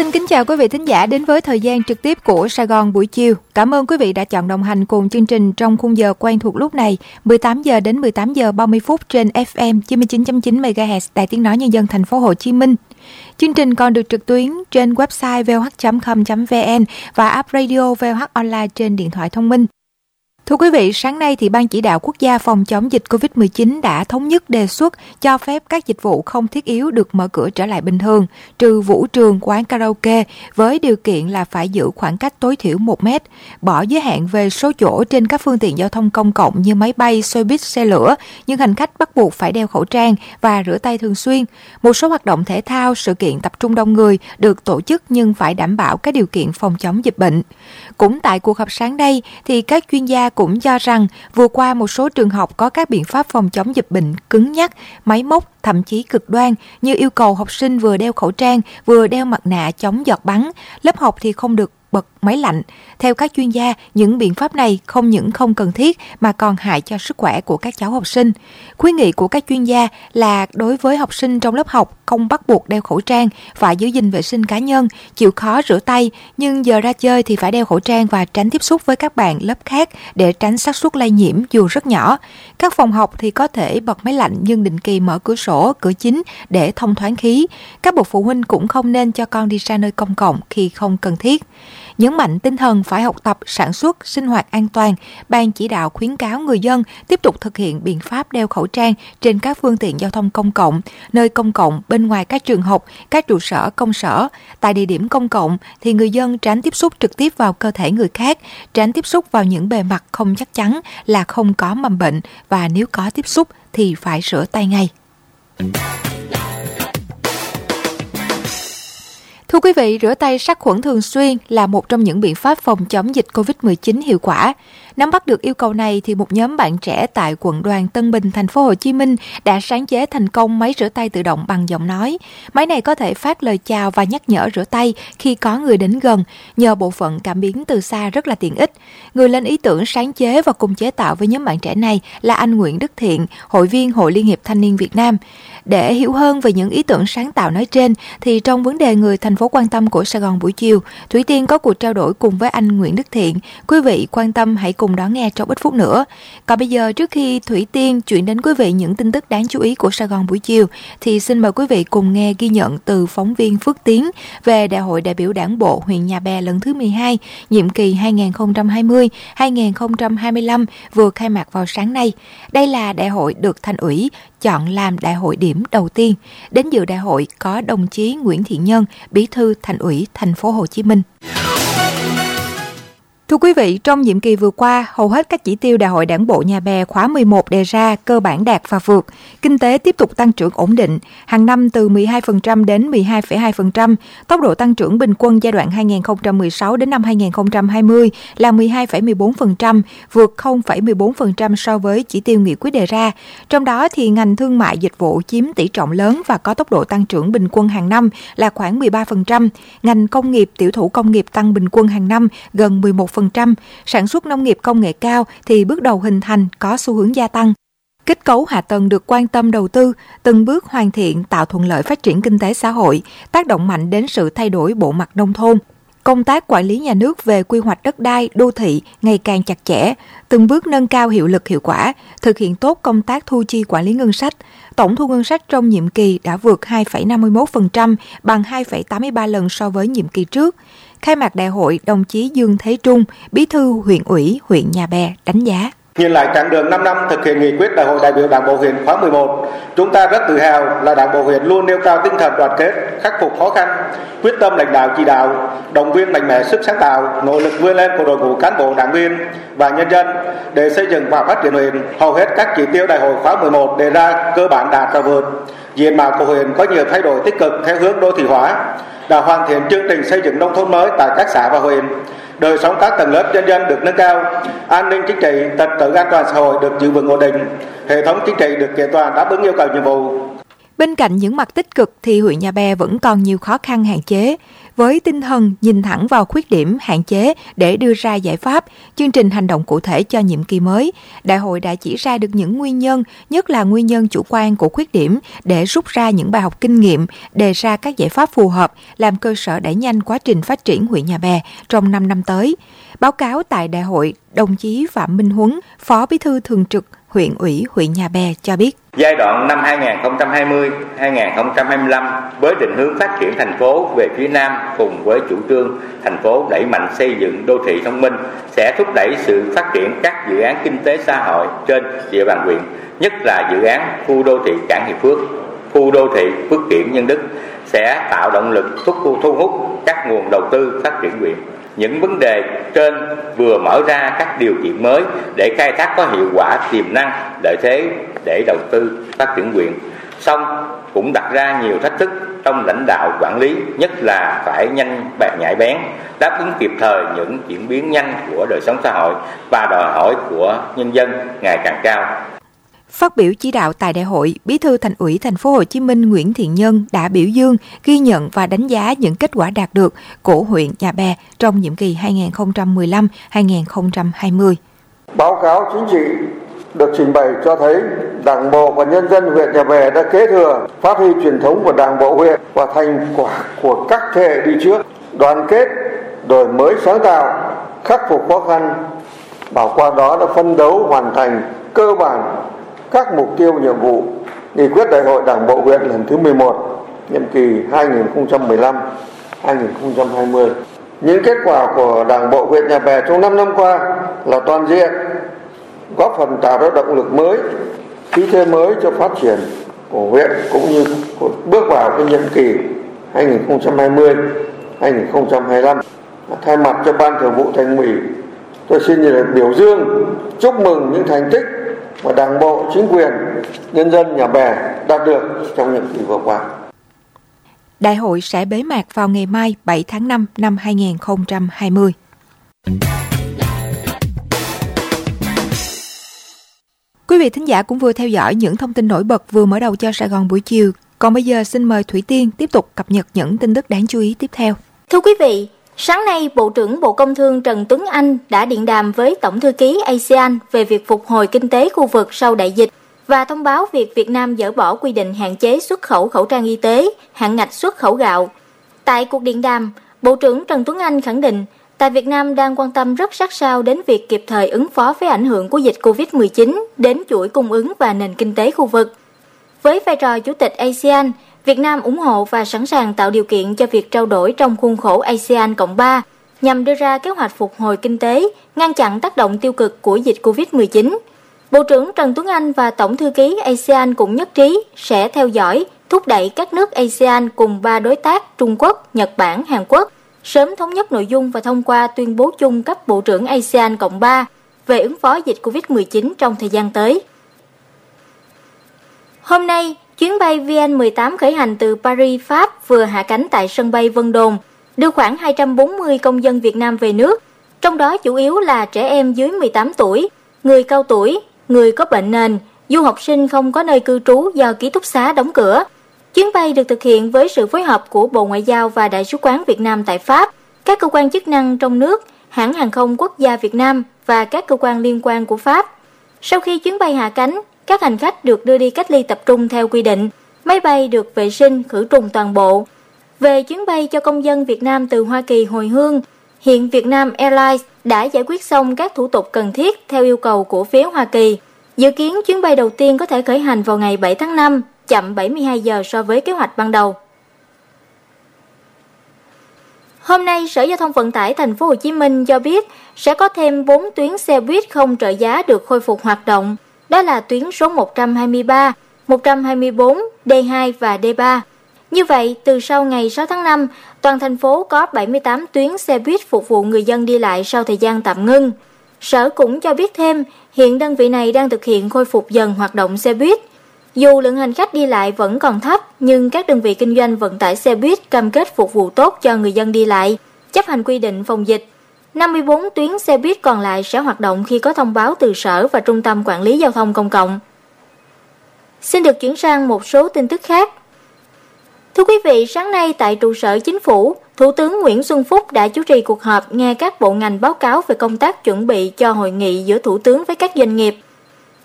Xin kính chào quý vị thính giả đến với thời gian trực tiếp của Sài Gòn buổi chiều. Cảm ơn quý vị đã chọn đồng hành cùng chương trình trong khung giờ quen thuộc lúc này, 18 giờ đến 18 giờ 30 phút trên FM 99.9 MHz Đài Tiếng nói nhân dân thành phố Hồ Chí Minh. Chương trình còn được trực tuyến trên website vh.com.vn và app radio VH Online trên điện thoại thông minh. Thưa quý vị, sáng nay thì Ban chỉ đạo quốc gia phòng chống dịch COVID-19 đã thống nhất đề xuất cho phép các dịch vụ không thiết yếu được mở cửa trở lại bình thường, trừ vũ trường, quán karaoke với điều kiện là phải giữ khoảng cách tối thiểu 1 mét, bỏ giới hạn về số chỗ trên các phương tiện giao thông công cộng như máy bay, xe buýt, xe lửa, nhưng hành khách bắt buộc phải đeo khẩu trang và rửa tay thường xuyên. Một số hoạt động thể thao, sự kiện tập trung đông người được tổ chức nhưng phải đảm bảo các điều kiện phòng chống dịch bệnh. Cũng tại cuộc họp sáng nay thì các chuyên gia cũng cho rằng vừa qua một số trường học có các biện pháp phòng chống dịch bệnh cứng nhắc, máy móc, thậm chí cực đoan như yêu cầu học sinh vừa đeo khẩu trang, vừa đeo mặt nạ chống giọt bắn, lớp học thì không được bật máy lạnh. Theo các chuyên gia, những biện pháp này không những không cần thiết mà còn hại cho sức khỏe của các cháu học sinh. Khuyến nghị của các chuyên gia là đối với học sinh trong lớp học không bắt buộc đeo khẩu trang, phải giữ gìn vệ sinh cá nhân, chịu khó rửa tay, nhưng giờ ra chơi thì phải đeo khẩu trang và tránh tiếp xúc với các bạn lớp khác để tránh xác suất lây nhiễm dù rất nhỏ. Các phòng học thì có thể bật máy lạnh nhưng định kỳ mở cửa sổ, cửa chính để thông thoáng khí. Các bậc phụ huynh cũng không nên cho con đi ra nơi công cộng khi không cần thiết. Nhấn mạnh tinh thần phải học tập, sản xuất, sinh hoạt an toàn, Ban chỉ đạo khuyến cáo người dân tiếp tục thực hiện biện pháp đeo khẩu trang trên các phương tiện giao thông công cộng, nơi công cộng bên ngoài các trường học, các trụ sở công sở. Tại địa điểm công cộng thì người dân tránh tiếp xúc trực tiếp vào cơ thể người khác, tránh tiếp xúc vào những bề mặt không chắc chắn là không có mầm bệnh và nếu có tiếp xúc thì phải rửa tay ngay. Thưa quý vị, rửa tay sát khuẩn thường xuyên là một trong những biện pháp phòng chống dịch COVID-19 hiệu quả. Nắm bắt được yêu cầu này thì một nhóm bạn trẻ tại quận đoàn Tân Bình, thành phố Hồ Chí Minh đã sáng chế thành công máy rửa tay tự động bằng giọng nói. Máy này có thể phát lời chào và nhắc nhở rửa tay khi có người đến gần, nhờ bộ phận cảm biến từ xa rất là tiện ích. Người lên ý tưởng sáng chế và cùng chế tạo với nhóm bạn trẻ này là anh Nguyễn Đức Thiện, hội viên Hội Liên hiệp Thanh niên Việt Nam. Để hiểu hơn về những ý tưởng sáng tạo nói trên thì trong vấn đề người thành phố quan tâm của Sài Gòn buổi chiều, Thủy Tiên có cuộc trao đổi cùng với anh Nguyễn Đức Thiện. Quý vị quan tâm hãy cùng đón nghe trong ít phút nữa. Còn bây giờ trước khi Thủy Tiên chuyển đến quý vị những tin tức đáng chú ý của Sài Gòn buổi chiều thì xin mời quý vị cùng nghe ghi nhận từ phóng viên Phước Tiến về Đại hội đại biểu Đảng bộ huyện Nhà Bè lần thứ 12, nhiệm kỳ 2020-2025 vừa khai mạc vào sáng nay. Đây là đại hội được thành ủy chọn làm đại hội điểm đầu tiên. Đến dự đại hội có đồng chí Nguyễn Thị Nhân, Bí thư Thành ủy Thành phố Hồ Chí Minh. Thưa quý vị, trong nhiệm kỳ vừa qua, hầu hết các chỉ tiêu Đại hội Đảng bộ Nhà Bè khóa 11 đề ra cơ bản đạt và vượt. Kinh tế tiếp tục tăng trưởng ổn định, hàng năm từ 12% đến 12,2%. Tốc độ tăng trưởng bình quân giai đoạn 2016 đến năm 2020 là 12,14%, vượt 0,14% so với chỉ tiêu nghị quyết đề ra. Trong đó thì ngành thương mại dịch vụ chiếm tỷ trọng lớn và có tốc độ tăng trưởng bình quân hàng năm là khoảng 13%. Ngành công nghiệp tiểu thủ công nghiệp tăng bình quân hàng năm gần 11%. 1%, sản xuất nông nghiệp công nghệ cao thì bước đầu hình thành có xu hướng gia tăng. Kết cấu hạ tầng được quan tâm đầu tư, từng bước hoàn thiện tạo thuận lợi phát triển kinh tế xã hội, tác động mạnh đến sự thay đổi bộ mặt nông thôn. Công tác quản lý nhà nước về quy hoạch đất đai, đô thị ngày càng chặt chẽ, từng bước nâng cao hiệu lực hiệu quả, thực hiện tốt công tác thu chi quản lý ngân sách. Tổng thu ngân sách trong nhiệm kỳ đã vượt 2,51%, bằng 2,83 lần so với nhiệm kỳ trước. Khai mạc đại hội, đồng chí Dương Thế Trung, bí thư huyện ủy huyện Nhà Bè đánh giá. Nhìn lại chặng đường 5 năm thực hiện nghị quyết đại hội đại biểu Đảng bộ huyện khóa 11, chúng ta rất tự hào là Đảng bộ huyện luôn nêu cao tinh thần đoàn kết, khắc phục khó khăn, quyết tâm lãnh đạo chỉ đạo, động viên mạnh mẽ sức sáng tạo, nỗ lực vươn lên của đội ngũ cán bộ đảng viên và nhân dân để xây dựng và phát triển huyện. Hầu hết các chỉ tiêu đại hội khóa 11 đề ra cơ bản đạt và vượt. Diện mạo của huyện có nhiều thay đổi tích cực theo hướng đô thị hóa, đã hoàn thiện chương trình xây dựng nông thôn mới tại các xã và huyện. Đời sống các tầng lớp nhân dân được nâng cao. An ninh chính trị, trật tự an toàn xã hội được giữ vững ổn định. Hệ thống chính trị được kiện toàn đáp ứng yêu cầu nhiệm vụ. Bên cạnh những mặt tích cực thì huyện Nhà Bè vẫn còn nhiều khó khăn hạn chế. Với tinh thần nhìn thẳng vào khuyết điểm hạn chế để đưa ra giải pháp, chương trình hành động cụ thể cho nhiệm kỳ mới, đại hội đã chỉ ra được những nguyên nhân, nhất là nguyên nhân chủ quan của khuyết điểm để rút ra những bài học kinh nghiệm, đề ra các giải pháp phù hợp, làm cơ sở đẩy nhanh quá trình phát triển huyện Nhà Bè trong 5 năm tới. Báo cáo tại đại hội, đồng chí Phạm Minh Huấn, Phó Bí thư Thường trực huyện ủy huyện Nhà Bè cho biết. Giai đoạn năm 2020-2025 với định hướng phát triển thành phố về phía Nam cùng với chủ trương thành phố đẩy mạnh xây dựng đô thị thông minh sẽ thúc đẩy sự phát triển các dự án kinh tế xã hội trên địa bàn huyện, nhất là dự án khu đô thị Cảng Hiệp Phước, khu đô thị Phước Kiển Nhân Đức sẽ tạo động lực thúc thu hút các nguồn đầu tư phát triển huyện. Những vấn đề trên vừa mở ra các điều kiện mới để khai thác có hiệu quả tiềm năng lợi thế để đầu tư phát triển huyện song cũng đặt ra nhiều thách thức trong lãnh đạo quản lý nhất là phải nhanh bạc nhạy bén đáp ứng kịp thời những chuyển biến nhanh của đời sống xã hội và đòi hỏi của nhân dân ngày càng cao Phát biểu chỉ đạo tại đại hội, Bí thư Thành ủy Thành phố Hồ Chí Minh Nguyễn Thiện Nhân đã biểu dương, ghi nhận và đánh giá những kết quả đạt được của huyện Nhà Bè trong nhiệm kỳ 2015-2020. Báo cáo chính trị được trình bày cho thấy Đảng bộ và nhân dân huyện Nhà Bè đã kế thừa, phát huy truyền thống của Đảng bộ huyện và thành quả của các thế hệ đi trước, đoàn kết, đổi mới sáng tạo, khắc phục khó khăn, bảo qua đó đã phân đấu hoàn thành cơ bản các mục tiêu nhiệm vụ nghị quyết đại hội Đảng bộ huyện lần thứ 11 nhiệm kỳ 2015-2020. Những kết quả của Đảng bộ huyện Nhà Bè trong 5 năm qua là toàn diện, góp phần tạo ra động lực mới, khí thế mới cho phát triển của huyện cũng như của bước vào cái nhiệm kỳ 2020-2025. Thay mặt cho Ban Thường vụ Thành ủy, tôi xin nhiệt biểu dương, chúc mừng những thành tích mà Đảng bộ, chính quyền, nhân dân nhà bè đạt được trong nhiệm kỳ vừa qua. Đại hội sẽ bế mạc vào ngày mai 7 tháng 5 năm 2020. Quý vị thính giả cũng vừa theo dõi những thông tin nổi bật vừa mở đầu cho Sài Gòn buổi chiều. Còn bây giờ xin mời Thủy Tiên tiếp tục cập nhật những tin tức đáng chú ý tiếp theo. Thưa quý vị, Sáng nay, Bộ trưởng Bộ Công Thương Trần Tuấn Anh đã điện đàm với Tổng thư ký ASEAN về việc phục hồi kinh tế khu vực sau đại dịch và thông báo việc Việt Nam dỡ bỏ quy định hạn chế xuất khẩu khẩu trang y tế, hạn ngạch xuất khẩu gạo. Tại cuộc điện đàm, Bộ trưởng Trần Tuấn Anh khẳng định tại Việt Nam đang quan tâm rất sát sao đến việc kịp thời ứng phó với ảnh hưởng của dịch COVID-19 đến chuỗi cung ứng và nền kinh tế khu vực. Với vai trò chủ tịch ASEAN, Việt Nam ủng hộ và sẵn sàng tạo điều kiện cho việc trao đổi trong khuôn khổ ASEAN Cộng 3 nhằm đưa ra kế hoạch phục hồi kinh tế, ngăn chặn tác động tiêu cực của dịch COVID-19. Bộ trưởng Trần Tuấn Anh và Tổng thư ký ASEAN cũng nhất trí sẽ theo dõi, thúc đẩy các nước ASEAN cùng ba đối tác Trung Quốc, Nhật Bản, Hàn Quốc sớm thống nhất nội dung và thông qua tuyên bố chung cấp Bộ trưởng ASEAN Cộng 3 về ứng phó dịch COVID-19 trong thời gian tới. Hôm nay, Chuyến bay VN18 khởi hành từ Paris, Pháp vừa hạ cánh tại sân bay Vân Đồn, đưa khoảng 240 công dân Việt Nam về nước, trong đó chủ yếu là trẻ em dưới 18 tuổi, người cao tuổi, người có bệnh nền, du học sinh không có nơi cư trú do ký túc xá đóng cửa. Chuyến bay được thực hiện với sự phối hợp của Bộ Ngoại giao và Đại sứ quán Việt Nam tại Pháp, các cơ quan chức năng trong nước, hãng hàng không quốc gia Việt Nam và các cơ quan liên quan của Pháp. Sau khi chuyến bay hạ cánh, các hành khách được đưa đi cách ly tập trung theo quy định, máy bay được vệ sinh khử trùng toàn bộ. Về chuyến bay cho công dân Việt Nam từ Hoa Kỳ hồi hương, hiện Việt Nam Airlines đã giải quyết xong các thủ tục cần thiết theo yêu cầu của phía Hoa Kỳ. Dự kiến chuyến bay đầu tiên có thể khởi hành vào ngày 7 tháng 5, chậm 72 giờ so với kế hoạch ban đầu. Hôm nay, Sở Giao thông Vận tải Thành phố Hồ Chí Minh cho biết sẽ có thêm 4 tuyến xe buýt không trợ giá được khôi phục hoạt động đó là tuyến số 123, 124, D2 và D3. Như vậy, từ sau ngày 6 tháng 5, toàn thành phố có 78 tuyến xe buýt phục vụ người dân đi lại sau thời gian tạm ngưng. Sở cũng cho biết thêm, hiện đơn vị này đang thực hiện khôi phục dần hoạt động xe buýt. Dù lượng hành khách đi lại vẫn còn thấp, nhưng các đơn vị kinh doanh vận tải xe buýt cam kết phục vụ tốt cho người dân đi lại, chấp hành quy định phòng dịch 54 tuyến xe buýt còn lại sẽ hoạt động khi có thông báo từ Sở và Trung tâm Quản lý Giao thông Công cộng. Xin được chuyển sang một số tin tức khác. Thưa quý vị, sáng nay tại trụ sở chính phủ, Thủ tướng Nguyễn Xuân Phúc đã chủ trì cuộc họp nghe các bộ ngành báo cáo về công tác chuẩn bị cho hội nghị giữa Thủ tướng với các doanh nghiệp.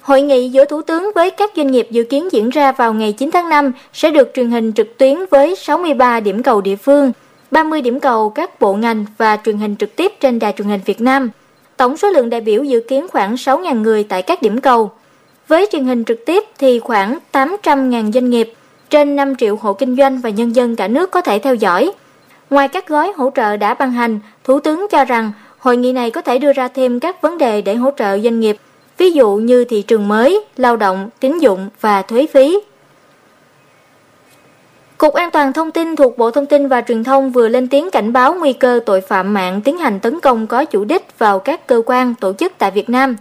Hội nghị giữa Thủ tướng với các doanh nghiệp dự kiến diễn ra vào ngày 9 tháng 5 sẽ được truyền hình trực tuyến với 63 điểm cầu địa phương, 30 điểm cầu các bộ ngành và truyền hình trực tiếp trên đài truyền hình Việt Nam. Tổng số lượng đại biểu dự kiến khoảng 6.000 người tại các điểm cầu. Với truyền hình trực tiếp thì khoảng 800.000 doanh nghiệp, trên 5 triệu hộ kinh doanh và nhân dân cả nước có thể theo dõi. Ngoài các gói hỗ trợ đã ban hành, Thủ tướng cho rằng hội nghị này có thể đưa ra thêm các vấn đề để hỗ trợ doanh nghiệp, ví dụ như thị trường mới, lao động, tín dụng và thuế phí. Cục An toàn Thông tin thuộc Bộ Thông tin và Truyền thông vừa lên tiếng cảnh báo nguy cơ tội phạm mạng tiến hành tấn công có chủ đích vào các cơ quan, tổ chức tại Việt Nam.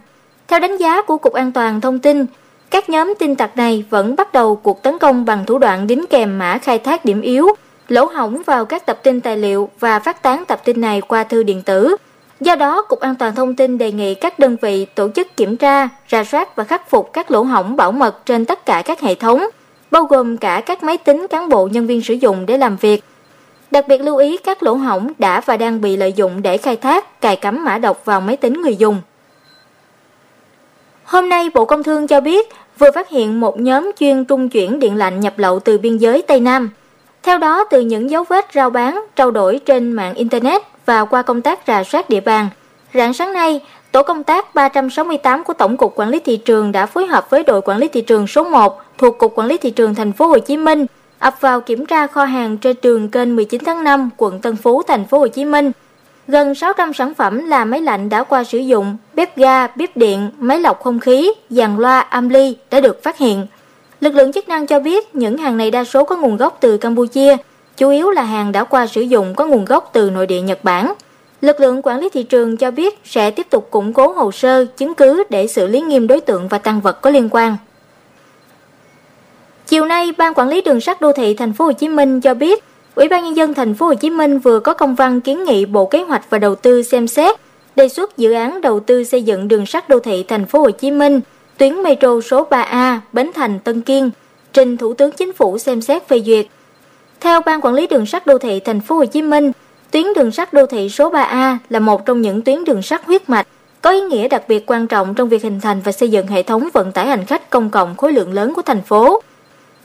Theo đánh giá của Cục An toàn Thông tin, các nhóm tin tặc này vẫn bắt đầu cuộc tấn công bằng thủ đoạn đính kèm mã khai thác điểm yếu, lỗ hỏng vào các tập tin tài liệu và phát tán tập tin này qua thư điện tử. Do đó, Cục An toàn Thông tin đề nghị các đơn vị tổ chức kiểm tra, ra soát và khắc phục các lỗ hổng bảo mật trên tất cả các hệ thống, bao gồm cả các máy tính cán bộ nhân viên sử dụng để làm việc. Đặc biệt lưu ý các lỗ hổng đã và đang bị lợi dụng để khai thác, cài cắm mã độc vào máy tính người dùng. Hôm nay, Bộ Công Thương cho biết vừa phát hiện một nhóm chuyên trung chuyển điện lạnh nhập lậu từ biên giới Tây Nam. Theo đó, từ những dấu vết rao bán, trao đổi trên mạng Internet và qua công tác rà soát địa bàn, rạng sáng nay, Tổ công tác 368 của Tổng cục Quản lý thị trường đã phối hợp với đội quản lý thị trường số 1 thuộc Cục Quản lý thị trường thành phố Hồ Chí Minh ập vào kiểm tra kho hàng trên đường kênh 19 tháng 5, quận Tân Phú, thành phố Hồ Chí Minh. Gần 600 sản phẩm là máy lạnh đã qua sử dụng, bếp ga, bếp điện, máy lọc không khí, dàn loa, âm ly đã được phát hiện. Lực lượng chức năng cho biết những hàng này đa số có nguồn gốc từ Campuchia, chủ yếu là hàng đã qua sử dụng có nguồn gốc từ nội địa Nhật Bản. Lực lượng quản lý thị trường cho biết sẽ tiếp tục củng cố hồ sơ, chứng cứ để xử lý nghiêm đối tượng và tăng vật có liên quan. Chiều nay, Ban Quản lý Đường sắt Đô thị Thành phố Hồ Chí Minh cho biết, Ủy ban nhân dân Thành phố Hồ Chí Minh vừa có công văn kiến nghị Bộ Kế hoạch và Đầu tư xem xét đề xuất dự án đầu tư xây dựng đường sắt đô thị Thành phố Hồ Chí Minh, tuyến metro số 3A Bến Thành Tân Kiên, trình Thủ tướng Chính phủ xem xét phê duyệt. Theo Ban Quản lý Đường sắt Đô thị Thành phố Hồ Chí Minh, tuyến đường sắt đô thị số 3A là một trong những tuyến đường sắt huyết mạch có ý nghĩa đặc biệt quan trọng trong việc hình thành và xây dựng hệ thống vận tải hành khách công cộng khối lượng lớn của thành phố.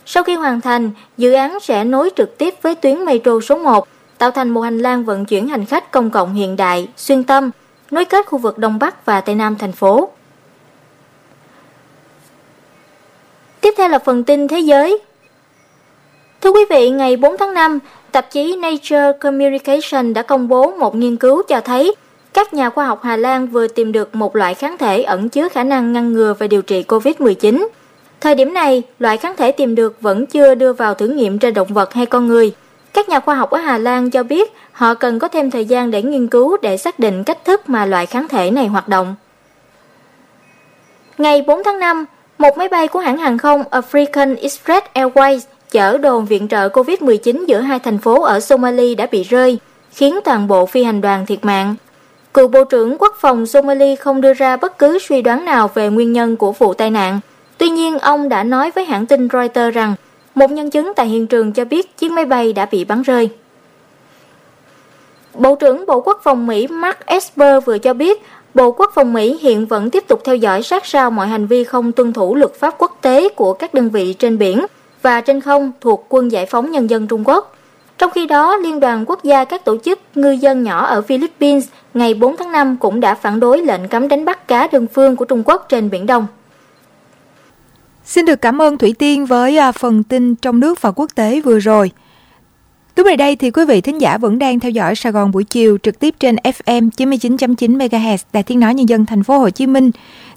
Sau khi hoàn thành, dự án sẽ nối trực tiếp với tuyến metro số 1, tạo thành một hành lang vận chuyển hành khách công cộng hiện đại, xuyên tâm, nối kết khu vực Đông Bắc và Tây Nam thành phố. Tiếp theo là phần tin thế giới. Thưa quý vị, ngày 4 tháng 5, tạp chí Nature Communication đã công bố một nghiên cứu cho thấy các nhà khoa học Hà Lan vừa tìm được một loại kháng thể ẩn chứa khả năng ngăn ngừa và điều trị COVID-19. Thời điểm này, loại kháng thể tìm được vẫn chưa đưa vào thử nghiệm trên động vật hay con người. Các nhà khoa học ở Hà Lan cho biết họ cần có thêm thời gian để nghiên cứu để xác định cách thức mà loại kháng thể này hoạt động. Ngày 4 tháng 5, một máy bay của hãng hàng không African Express Airways chở đồn viện trợ COVID-19 giữa hai thành phố ở Somalia đã bị rơi, khiến toàn bộ phi hành đoàn thiệt mạng. Cựu Bộ trưởng Quốc phòng Somalia không đưa ra bất cứ suy đoán nào về nguyên nhân của vụ tai nạn. Tuy nhiên, ông đã nói với hãng tin Reuters rằng một nhân chứng tại hiện trường cho biết chiếc máy bay đã bị bắn rơi. Bộ trưởng Bộ Quốc phòng Mỹ Mark Esper vừa cho biết Bộ Quốc phòng Mỹ hiện vẫn tiếp tục theo dõi sát sao mọi hành vi không tuân thủ luật pháp quốc tế của các đơn vị trên biển và trên không thuộc Quân Giải phóng Nhân dân Trung Quốc. Trong khi đó, Liên đoàn Quốc gia các tổ chức ngư dân nhỏ ở Philippines ngày 4 tháng 5 cũng đã phản đối lệnh cấm đánh bắt cá đơn phương của Trung Quốc trên Biển Đông. Xin được cảm ơn Thủy Tiên với à, phần tin trong nước và quốc tế vừa rồi. Lúc này đây thì quý vị thính giả vẫn đang theo dõi Sài Gòn buổi chiều trực tiếp trên FM 99.9 MHz Đài Tiếng nói nhân dân thành phố Hồ Chí Minh.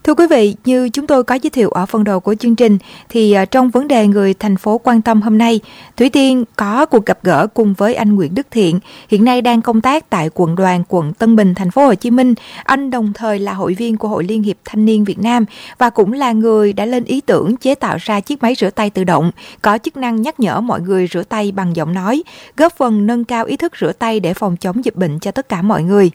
Thưa quý vị, như chúng tôi có giới thiệu ở phần đầu của chương trình, thì à, trong vấn đề người thành phố quan tâm hôm nay, Thủy Tiên có cuộc gặp gỡ cùng với anh Nguyễn Đức Thiện, hiện nay đang công tác tại quận đoàn quận Tân Bình, thành phố Hồ Chí Minh. Anh đồng thời là hội viên của Hội Liên hiệp Thanh niên Việt Nam và cũng là người đã lên ý tưởng chế tạo ra chiếc máy rửa tay tự động có chức năng nhắc nhở mọi người rửa tay bằng giọng nói, góp phần nâng cao ý thức rửa tay để phòng chống dịch bệnh cho tất cả mọi người.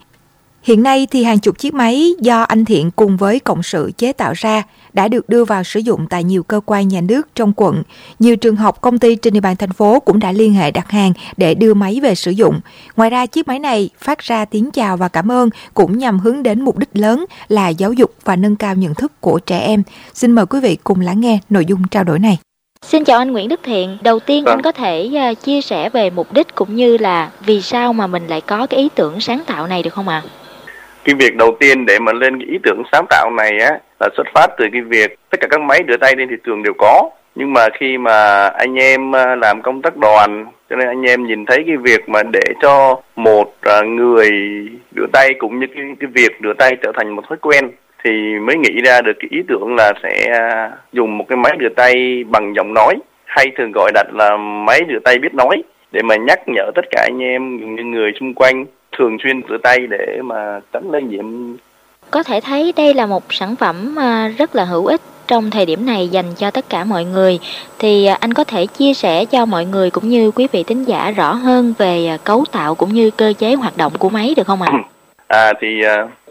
Hiện nay thì hàng chục chiếc máy do anh Thiện cùng với cộng sự chế tạo ra đã được đưa vào sử dụng tại nhiều cơ quan nhà nước trong quận. Nhiều trường học, công ty trên địa bàn thành phố cũng đã liên hệ đặt hàng để đưa máy về sử dụng. Ngoài ra, chiếc máy này phát ra tiếng chào và cảm ơn cũng nhằm hướng đến mục đích lớn là giáo dục và nâng cao nhận thức của trẻ em. Xin mời quý vị cùng lắng nghe nội dung trao đổi này. Xin chào anh Nguyễn Đức Thiện. Đầu tiên anh vâng. có thể uh, chia sẻ về mục đích cũng như là vì sao mà mình lại có cái ý tưởng sáng tạo này được không ạ? À? Cái việc đầu tiên để mà lên cái ý tưởng sáng tạo này á là xuất phát từ cái việc tất cả các máy rửa tay trên thị trường đều có. Nhưng mà khi mà anh em à, làm công tác đoàn cho nên anh em nhìn thấy cái việc mà để cho một à, người rửa tay cũng như cái, cái việc rửa tay trở thành một thói quen thì mới nghĩ ra được cái ý tưởng là sẽ à, dùng một cái máy rửa tay bằng giọng nói hay thường gọi đặt là máy rửa tay biết nói để mà nhắc nhở tất cả anh em những người xung quanh thường xuyên rửa tay để mà tránh lây nhiễm. Có thể thấy đây là một sản phẩm à, rất là hữu ích trong thời điểm này dành cho tất cả mọi người thì à, anh có thể chia sẻ cho mọi người cũng như quý vị thính giả rõ hơn về à, cấu tạo cũng như cơ chế hoạt động của máy được không ạ? À thì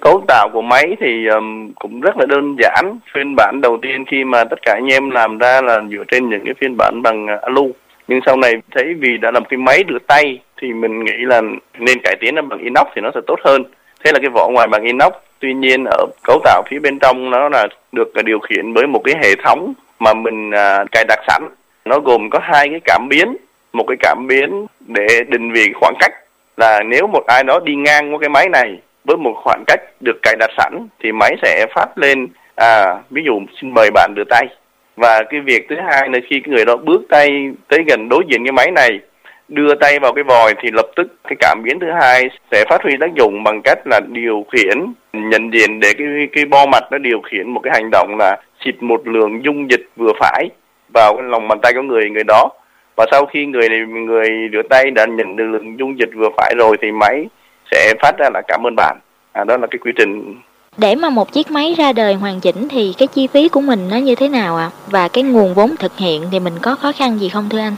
cấu tạo của máy thì um, cũng rất là đơn giản. Phiên bản đầu tiên khi mà tất cả anh em làm ra là dựa trên những cái phiên bản bằng alu nhưng sau này thấy vì đã làm cái máy rửa tay thì mình nghĩ là nên cải tiến nó bằng inox thì nó sẽ tốt hơn. Thế là cái vỏ ngoài bằng inox tuy nhiên ở cấu tạo phía bên trong nó là được điều khiển với một cái hệ thống mà mình à, cài đặt sẵn. Nó gồm có hai cái cảm biến. Một cái cảm biến để định vị khoảng cách là nếu một ai đó đi ngang qua cái máy này với một khoảng cách được cài đặt sẵn thì máy sẽ phát lên à ví dụ xin mời bạn đưa tay. Và cái việc thứ hai là khi người đó bước tay tới gần đối diện cái máy này đưa tay vào cái vòi thì lập tức cái cảm biến thứ hai sẽ phát huy tác dụng bằng cách là điều khiển nhận diện để cái cái bo mặt nó điều khiển một cái hành động là xịt một lượng dung dịch vừa phải vào cái lòng bàn tay của người người đó và sau khi người này người rửa tay đã nhận được lượng dung dịch vừa phải rồi thì máy sẽ phát ra là cảm ơn bạn à, đó là cái quy trình để mà một chiếc máy ra đời hoàn chỉnh thì cái chi phí của mình nó như thế nào ạ? À? Và cái nguồn vốn thực hiện thì mình có khó khăn gì không thưa anh?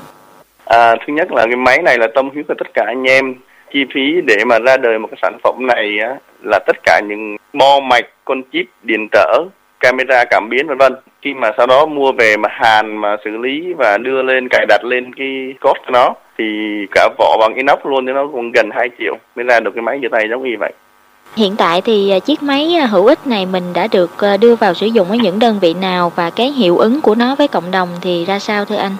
À, thứ nhất là cái máy này là tâm huyết của tất cả anh em. Chi phí để mà ra đời một cái sản phẩm này á, là tất cả những bo mạch, con chip, điện trở, camera cảm biến vân vân. Khi mà sau đó mua về mà hàn mà xử lý và đưa lên cài đặt lên cái cốt của nó thì cả vỏ bằng inox luôn thì nó cũng gần 2 triệu mới ra được cái máy như tay giống như vậy. Hiện tại thì à, chiếc máy à, hữu ích này mình đã được à, đưa vào sử dụng ở những đơn vị nào và cái hiệu ứng của nó với cộng đồng thì ra sao thưa anh?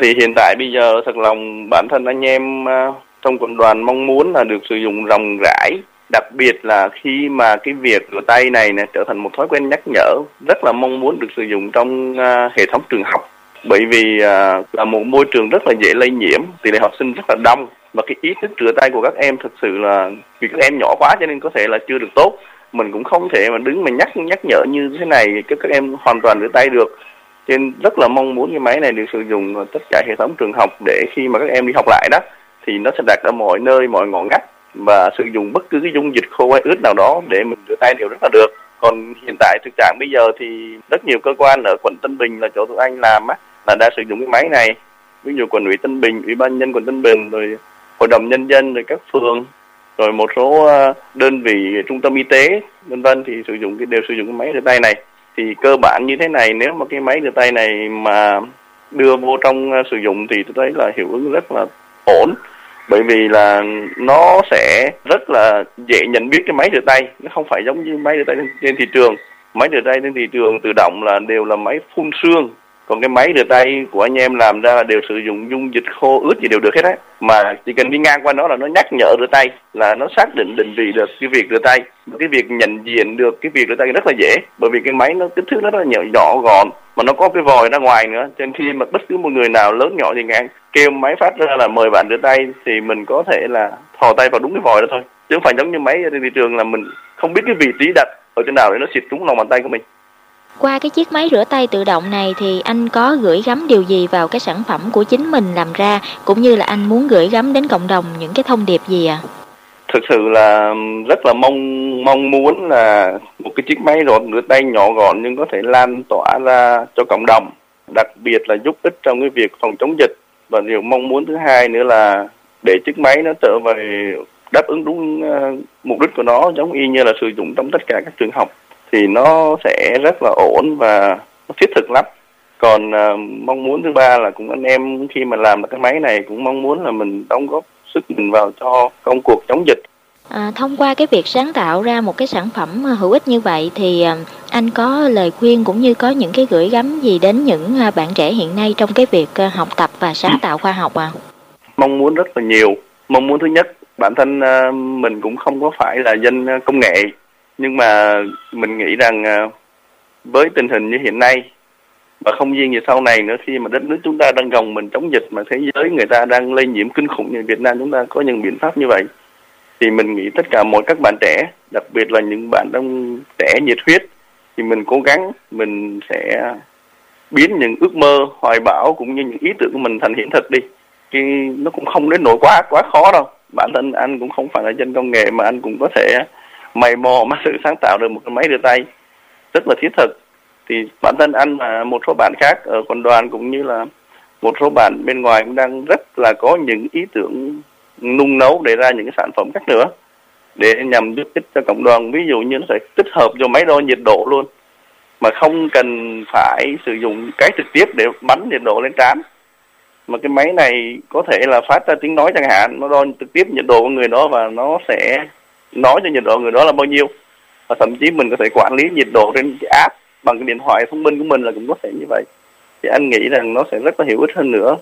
Thì hiện tại bây giờ thật lòng bản thân anh em à, trong quận đoàn mong muốn là được sử dụng rộng rãi. Đặc biệt là khi mà cái việc rửa tay này này trở thành một thói quen nhắc nhở rất là mong muốn được sử dụng trong uh, hệ thống trường học. Bởi vì uh, là một môi trường rất là dễ lây nhiễm tỷ lệ học sinh rất là đông và cái ý thức rửa tay của các em thực sự là vì các em nhỏ quá cho nên có thể là chưa được tốt. Mình cũng không thể mà đứng mà nhắc nhắc nhở như thế này cho các em hoàn toàn rửa tay được cho nên rất là mong muốn cái máy này được sử dụng tất cả hệ thống trường học để khi mà các em đi học lại đó, thì nó sẽ đặt ở mọi nơi, mọi ngõ ngách và sử dụng bất cứ cái dung dịch khô hay ướt nào đó để mình rửa tay đều rất là được. Còn hiện tại thực trạng bây giờ thì rất nhiều cơ quan ở quận Tân Bình là chỗ tụi anh làm á, là đã sử dụng cái máy này. Ví dụ quận ủy Tân Bình, ủy ban nhân quận Tân Bình, rồi hội đồng nhân dân, rồi các phường, rồi một số ờ, đơn vị trung tâm y tế, vân vân thì sử dụng cái, đều sử dụng cái máy rửa tay này thì cơ bản như thế này, nếu mà cái máy rửa tay này mà đưa vô trong à, sử dụng thì tôi thấy là hiệu ứng rất là ổn. Bởi vì là nó sẽ rất là dễ nhận biết cái máy rửa tay. Nó không phải giống như máy rửa tay trên thị trường. Máy rửa tay trên thị trường tự động là đều là máy phun sương còn cái máy rửa tay của anh em làm ra là đều sử dụng dung dịch khô ướt gì đều được hết á. Mà chỉ cần đi ngang qua nó là nó nhắc nhở rửa tay là nó xác định định vị được cái việc rửa tay. Cái việc nhận diện được cái việc rửa tay rất là dễ bởi vì cái máy nó kích thước nó rất là nhỏ, nhỏ gọn mà nó có cái vòi ra ngoài nữa. Cho nên khi mà bất cứ một người nào lớn nhỏ gì ngang kêu máy phát ra là mời bạn rửa tay thì mình có thể là thò tay vào đúng cái vòi đó thôi. Chứ không phải giống như máy trên thị trường là mình không biết cái vị trí đặt ở trên nào để nó xịt trúng lòng bàn tay của mình qua cái chiếc máy rửa tay tự động này thì anh có gửi gắm điều gì vào cái sản phẩm của chính mình làm ra cũng như là anh muốn gửi gắm đến cộng đồng những cái thông điệp gì ạ? À? Thực sự là rất là mong mong muốn là một cái chiếc máy rửa rửa tay nhỏ gọn nhưng có thể lan tỏa ra cho cộng đồng, đặc biệt là giúp ích trong cái việc phòng chống dịch và điều mong muốn thứ hai nữa là để chiếc máy nó trở về đáp ứng đúng ờ, mục đích của nó giống y như là sử dụng trong tất cả các trường học thì nó sẽ rất là ổn và nó thiết thực lắm còn uh, mong muốn thứ ba là cũng anh em khi mà làm cái máy này cũng mong muốn là mình đóng góp sức mình vào cho công cuộc chống dịch À, thông qua cái việc sáng tạo ra một cái sản phẩm hữu ích như vậy thì anh có lời khuyên cũng như có những cái gửi gắm gì đến những bạn trẻ hiện nay trong cái việc học tập và sáng tạo khoa học à? Mong muốn rất là nhiều. Mong muốn thứ nhất, bản thân mình cũng không có phải là dân công nghệ, nhưng mà mình nghĩ rằng ờ, với tình hình như hiện nay, và không riêng gì sau này nữa, khi mà đất nước chúng ta đang gồng mình chống dịch mà thế giới người ta đang lây nhiễm kinh khủng như Việt Nam chúng ta có những biện pháp như vậy, thì mình nghĩ tất cả mọi các bạn trẻ, đặc biệt là những bạn đang trẻ nhiệt huyết, thì mình cố gắng mình sẽ biến những ước mơ, hoài bão cũng như những ý tưởng của mình thành hiện thực đi. Thì nó cũng không đến nỗi quá quá khó đâu. Bản thân anh cũng không phải là dân công nghệ mà anh cũng có thể mày mò mà sự sáng tạo được một cái máy rửa tay. Rất là thiết thực. Thì bản thân anh và một số bạn khác ở quần đoàn cũng như là một số bạn bên ngoài cũng đang rất là có những ý tưởng nung nấu để ra những cái sản phẩm khác nữa. Để nhằm giúp ích cho cộng đoàn, ví dụ như nó sẽ tích hợp cho máy đo nhiệt độ luôn. Mà không cần phải sử dụng cái trực tiếp để bắn nhiệt độ lên trán. Mà cái máy này có thể là phát ra tiếng nói chẳng hạn, nó đo trực tiếp nhiệt độ của người đó và nó sẽ nói cho nhiệt độ người đó là bao nhiêu. Và thậm chí mình có thể quản lý nhiệt độ trên cái app bằng cái điện thoại thông minh của mình là cũng có thể như vậy. Thì anh nghĩ rằng nó sẽ rất là hữu ích hơn nữa.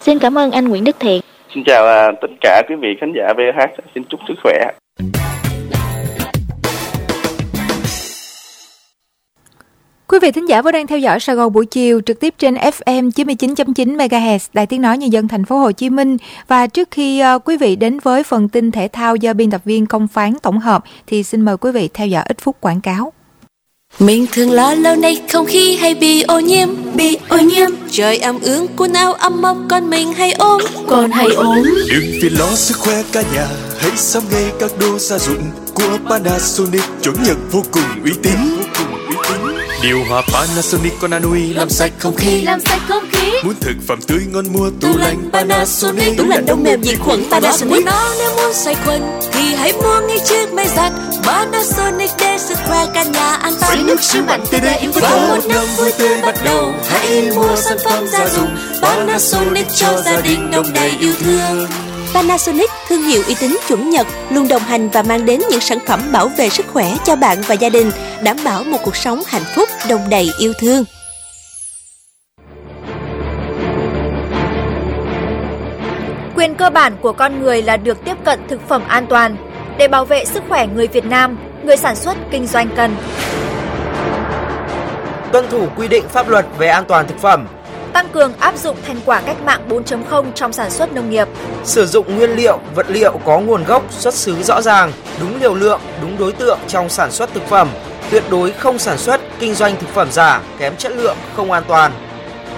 Xin cảm ơn anh Nguyễn Đức Thiện. Xin chào à, tất cả quý vị khán giả VH, xin chúc sức khỏe. Quý vị thính giả vẫn đang theo dõi Sài Gòn buổi chiều trực tiếp trên FM 99.9 MHz Đài Tiếng nói nhân dân thành phố Hồ Chí Minh. Và trước khi uh, quý vị đến với phần tin thể thao do biên tập viên công phán tổng hợp thì xin mời quý vị theo dõi ít phút quảng cáo. Mình thường lo lâu nay không khí hay bị ô nhiễm Bị ô nhiễm. Trời ẩm ướt quần áo ấm mốc con mình hay ốm Còn hay ốm. Đừng phiền lo sức khỏe cả nhà Hãy sắm ngay các đồ gia dụng Của Panasonic. Chuẩn nhận vô cùng uy tín Điều hòa Panasonic con Anui làm sạch không khí. Làm sạch không khí. Muốn thực phẩm tươi ngon mua tủ lạnh Panasonic. Tủ lạnh đông mềm diệt khuẩn Panasonic. Nó nếu muốn sạch khuẩn Thì hãy mua ngay chiếc máy giặt Panasonic để sức khỏe cả nhà an toàn. Xoay nước siêu mạnh TD Infrared Và một năm vui tươi bắt đầu. Hãy mua sản phẩm gia dụng Panasonic cho gia đình đông đầy yêu thương Panasonic, thương hiệu uy tín chuẩn Nhật, luôn đồng hành và mang đến những sản phẩm bảo vệ sức khỏe cho bạn và gia đình, đảm bảo một cuộc sống hạnh phúc, đồng đầy yêu thương. Quyền cơ bản của con người là được tiếp cận thực phẩm an toàn. Để bảo vệ sức khỏe người Việt Nam, người sản xuất kinh doanh cần tuân thủ quy định pháp luật về an toàn thực phẩm, tăng cường áp dụng thành quả cách mạng 4.0 trong sản xuất nông nghiệp. Sử dụng nguyên liệu, vật liệu có nguồn gốc, xuất xứ rõ ràng, đúng liều lượng, đúng đối tượng trong sản xuất thực phẩm. Tuyệt đối không sản xuất, kinh doanh thực phẩm giả, kém chất lượng, không an toàn.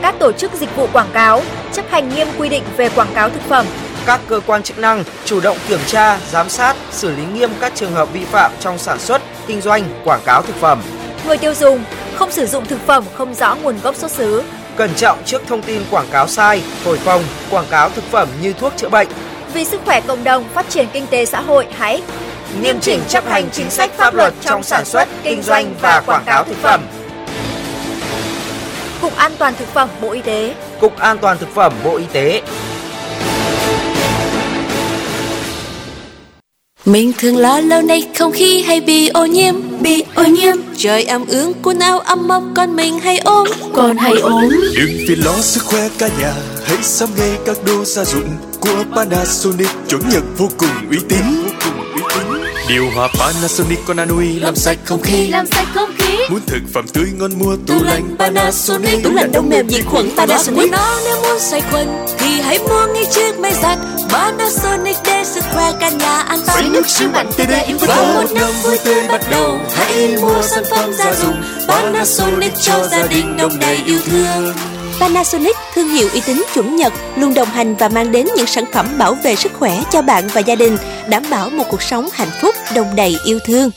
Các tổ chức dịch vụ quảng cáo chấp hành nghiêm quy định về quảng cáo thực phẩm. Các cơ quan chức năng chủ động kiểm tra, giám sát, xử lý nghiêm các trường hợp vi phạm trong sản xuất, kinh doanh, quảng cáo thực phẩm. Người tiêu dùng không sử dụng thực phẩm không rõ nguồn gốc xuất xứ, Cẩn trọng trước thông tin quảng cáo sai, thổi phồng, quảng cáo thực phẩm như thuốc chữa bệnh. Vì sức khỏe cộng đồng, phát triển kinh tế xã hội, hãy nghiêm chỉnh chấp hành chính sách pháp luật trong sản xuất, kinh doanh và quảng cáo thực phẩm. Cục An toàn thực phẩm Bộ Y tế. Cục An toàn thực phẩm Bộ Y tế. Mình thường lo lâu nay không khí hay bị ô nhiễm, Bị ô nhiễm. Trời ẩm ướt quần áo ấm mốc con mình hay ốm Còn hay ốm Đừng vì lo sức khỏe cả nhà, Hãy sắm ngay các đồ gia dụng Của Panasonic. Chuẩn nhật vô cùng uy tín. Điều hòa Panasonic con Anui làm sạch không khí Làm sạch không khí. Muốn thực phẩm tươi ngon mua tủ lạnh Panasonic. Tủ lạnh đông mềm diệt khuẩn Panasonic. nó nếu muốn sạch khuẩn Thì hãy mua ngay chiếc máy giặt Panasonic để sức khỏe cả nhà an toàn. Xoay nước siêu mạnh TD Và một năm vui tươi bắt đầu Hãy mua sản phẩm gia dụng Panasonic cho gia đình đông đầy yêu thương Panasonic, thương hiệu uy tín chuẩn Nhật, luôn đồng hành và mang đến những sản phẩm bảo vệ sức khỏe cho bạn và gia đình, đảm bảo một cuộc sống hạnh phúc, đồng đầy yêu thương.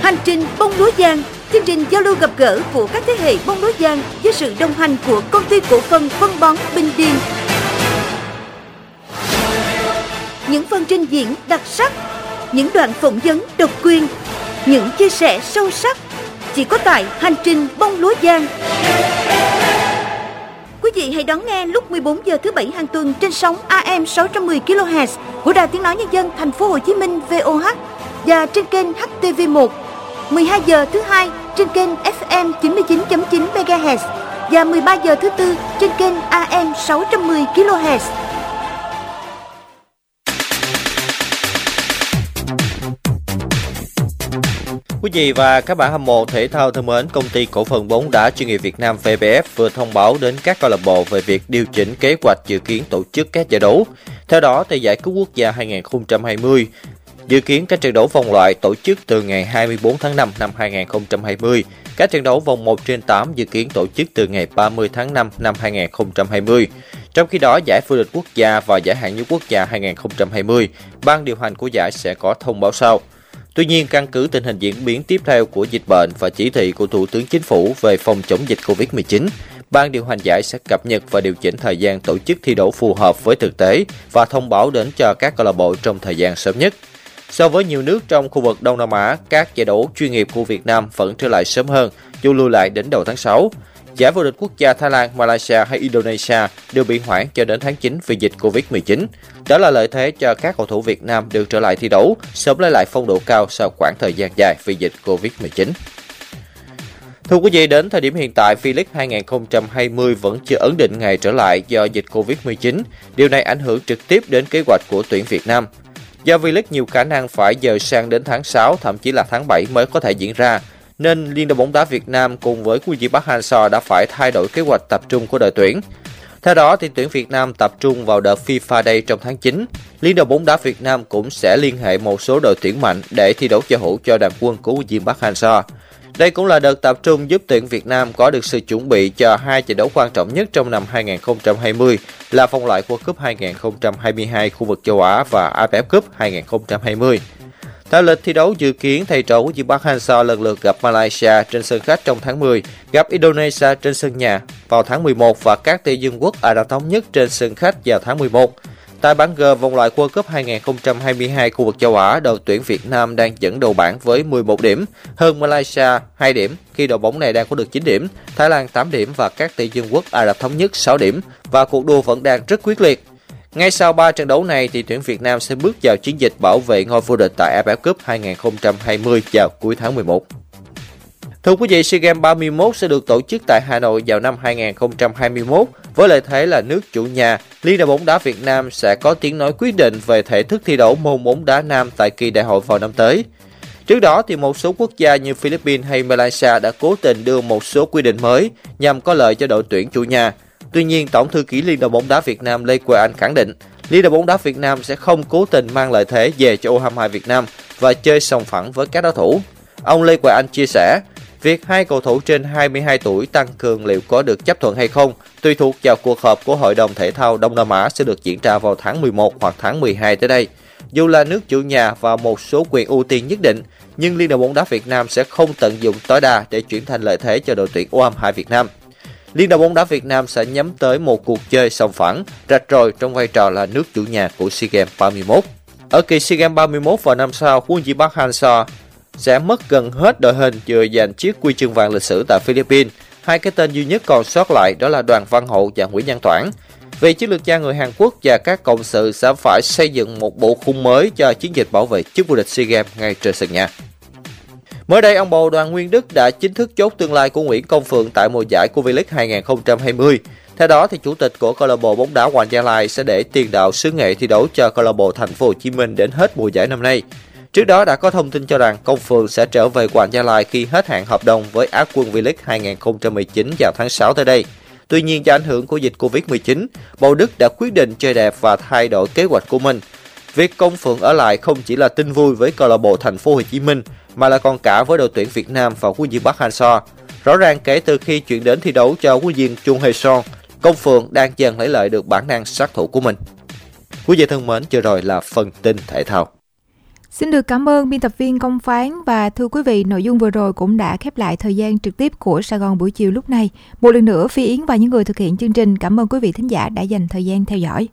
Hành trình bông lúa giang, chương trình giao lưu gặp gỡ của các thế hệ bông lúa giang với sự đồng hành của công ty cổ phần phân bón Bình Điền. những phần trình diễn đặc sắc, những đoạn phỏng vấn độc quyền, những chia sẻ sâu sắc chỉ có tại hành trình bông lúa giang. Quý vị hãy đón nghe lúc 14 giờ thứ bảy hàng tuần trên sóng AM 610 kHz của Đài Tiếng nói Nhân dân Thành phố Hồ Chí Minh VOH và trên kênh HTV1. 12 giờ thứ hai trên kênh FM 99.9 MHz và 13 giờ thứ tư trên kênh AM 610 kHz. Quý vị và các bạn hâm mộ thể thao thân mến, công ty cổ phần bóng đá chuyên nghiệp Việt Nam VBF vừa thông báo đến các câu lạc bộ về việc điều chỉnh kế hoạch dự kiến tổ chức các giải đấu. Theo đó, tại giải cứu quốc gia 2020 dự kiến các trận đấu vòng loại tổ chức từ ngày 24 tháng 5 năm 2020. Các trận đấu vòng 1 trên 8 dự kiến tổ chức từ ngày 30 tháng 5 năm 2020. Trong khi đó, giải vô địch quốc gia và giải hạng nhất quốc gia 2020, ban điều hành của giải sẽ có thông báo sau. Tuy nhiên, căn cứ tình hình diễn biến tiếp theo của dịch bệnh và chỉ thị của Thủ tướng Chính phủ về phòng chống dịch COVID-19, ban điều hành giải sẽ cập nhật và điều chỉnh thời gian tổ chức thi đấu phù hợp với thực tế và thông báo đến cho các câu lạc bộ trong thời gian sớm nhất. So với nhiều nước trong khu vực Đông Nam Á, các giải đấu chuyên nghiệp của Việt Nam vẫn trở lại sớm hơn, dù lùi lại đến đầu tháng 6. Giải vô địch quốc gia Thái Lan, Malaysia hay Indonesia đều bị hoãn cho đến tháng 9 vì dịch Covid-19. Đó là lợi thế cho các cầu thủ Việt Nam được trở lại thi đấu, sớm lấy lại phong độ cao sau khoảng thời gian dài vì dịch Covid-19. Thưa quý vị, đến thời điểm hiện tại, V-League 2020 vẫn chưa ấn định ngày trở lại do dịch Covid-19. Điều này ảnh hưởng trực tiếp đến kế hoạch của tuyển Việt Nam. Do V-League nhiều khả năng phải dời sang đến tháng 6, thậm chí là tháng 7 mới có thể diễn ra, nên Liên đoàn bóng đá Việt Nam cùng với Fuji Park Hang-seo đã phải thay đổi kế hoạch tập trung của đội tuyển. Theo đó, thì tuyển Việt Nam tập trung vào đợt FIFA Day trong tháng 9. Liên đoàn bóng đá Việt Nam cũng sẽ liên hệ một số đội tuyển mạnh để thi đấu cho hữu cho đoàn quân của Fuji Park Hang-seo. Đây cũng là đợt tập trung giúp tuyển Việt Nam có được sự chuẩn bị cho hai trận đấu quan trọng nhất trong năm 2020 là vòng loại World Cup 2022 khu vực châu Á và AFF Cup 2020. Theo lịch thi đấu dự kiến, thầy trò của Park Hang-seo lần lượt gặp Malaysia trên sân khách trong tháng 10, gặp Indonesia trên sân nhà vào tháng 11 và các tỷ dương quốc Ả Rập Thống Nhất trên sân khách vào tháng 11. Tại bảng G vòng loại World Cup 2022 khu vực châu Á, đội tuyển Việt Nam đang dẫn đầu bảng với 11 điểm, hơn Malaysia 2 điểm khi đội bóng này đang có được 9 điểm, Thái Lan 8 điểm và các tỷ dương quốc Ả Rập Thống Nhất 6 điểm và cuộc đua vẫn đang rất quyết liệt. Ngay sau 3 trận đấu này thì tuyển Việt Nam sẽ bước vào chiến dịch bảo vệ ngôi vô địch tại AFF Cup 2020 vào cuối tháng 11. Thưa quý vị, SEA Games 31 sẽ được tổ chức tại Hà Nội vào năm 2021 với lợi thế là nước chủ nhà. Liên đoàn bóng đá Việt Nam sẽ có tiếng nói quyết định về thể thức thi đấu môn bóng đá nam tại kỳ đại hội vào năm tới. Trước đó thì một số quốc gia như Philippines hay Malaysia đã cố tình đưa một số quy định mới nhằm có lợi cho đội tuyển chủ nhà. Tuy nhiên, Tổng thư ký Liên đoàn bóng đá Việt Nam Lê Quê Anh khẳng định, Liên đoàn bóng đá Việt Nam sẽ không cố tình mang lợi thế về cho U22 Việt Nam và chơi sòng phẳng với các đối thủ. Ông Lê Quang Anh chia sẻ, việc hai cầu thủ trên 22 tuổi tăng cường liệu có được chấp thuận hay không tùy thuộc vào cuộc họp của Hội đồng Thể thao Đông Nam Á sẽ được diễn ra vào tháng 11 hoặc tháng 12 tới đây. Dù là nước chủ nhà và một số quyền ưu tiên nhất định, nhưng Liên đoàn bóng đá Việt Nam sẽ không tận dụng tối đa để chuyển thành lợi thế cho đội tuyển U22 Việt Nam. Liên đoàn bóng đá Việt Nam sẽ nhắm tới một cuộc chơi sòng phẳng, rạch ròi trong vai trò là nước chủ nhà của SEA Games 31. Ở kỳ SEA Games 31 vào năm sau, quân di Park Hang-seo sẽ mất gần hết đội hình vừa giành chiếc quy chương vàng lịch sử tại Philippines. Hai cái tên duy nhất còn sót lại đó là Đoàn Văn Hậu và Nguyễn Văn Toản. Vì chiến lược gia người Hàn Quốc và các cộng sự sẽ phải xây dựng một bộ khung mới cho chiến dịch bảo vệ chức vô địch SEA Games ngay trên sân nhà. Mới đây, ông bầu Đoàn Nguyên Đức đã chính thức chốt tương lai của Nguyễn Công Phượng tại mùa giải của V-League 2020. Theo đó, thì chủ tịch của câu lạc bộ bóng đá Hoàng Gia Lai sẽ để tiền đạo xứ nghệ thi đấu cho câu lạc bộ Thành phố Hồ Chí Minh đến hết mùa giải năm nay. Trước đó đã có thông tin cho rằng Công Phượng sẽ trở về Hoàng Gia Lai khi hết hạn hợp đồng với Á quân V-League 2019 vào tháng 6 tới đây. Tuy nhiên do ảnh hưởng của dịch Covid-19, Bầu Đức đã quyết định chơi đẹp và thay đổi kế hoạch của mình. Việc Công Phượng ở lại không chỉ là tin vui với câu lạc bộ Thành phố Hồ Chí Minh mà là còn cả với đội tuyển Việt Nam và huấn viên Park Hang-seo. Rõ ràng kể từ khi chuyển đến thi đấu cho huấn viên Chung Hae Son, Công Phượng đang dần lấy lại được bản năng sát thủ của mình. Quý vị thân mến, vừa rồi là phần tin thể thao. Xin được cảm ơn biên tập viên Công Phán và thưa quý vị, nội dung vừa rồi cũng đã khép lại thời gian trực tiếp của Sài Gòn buổi chiều lúc này. Một lần nữa, Phi Yến và những người thực hiện chương trình cảm ơn quý vị thính giả đã dành thời gian theo dõi.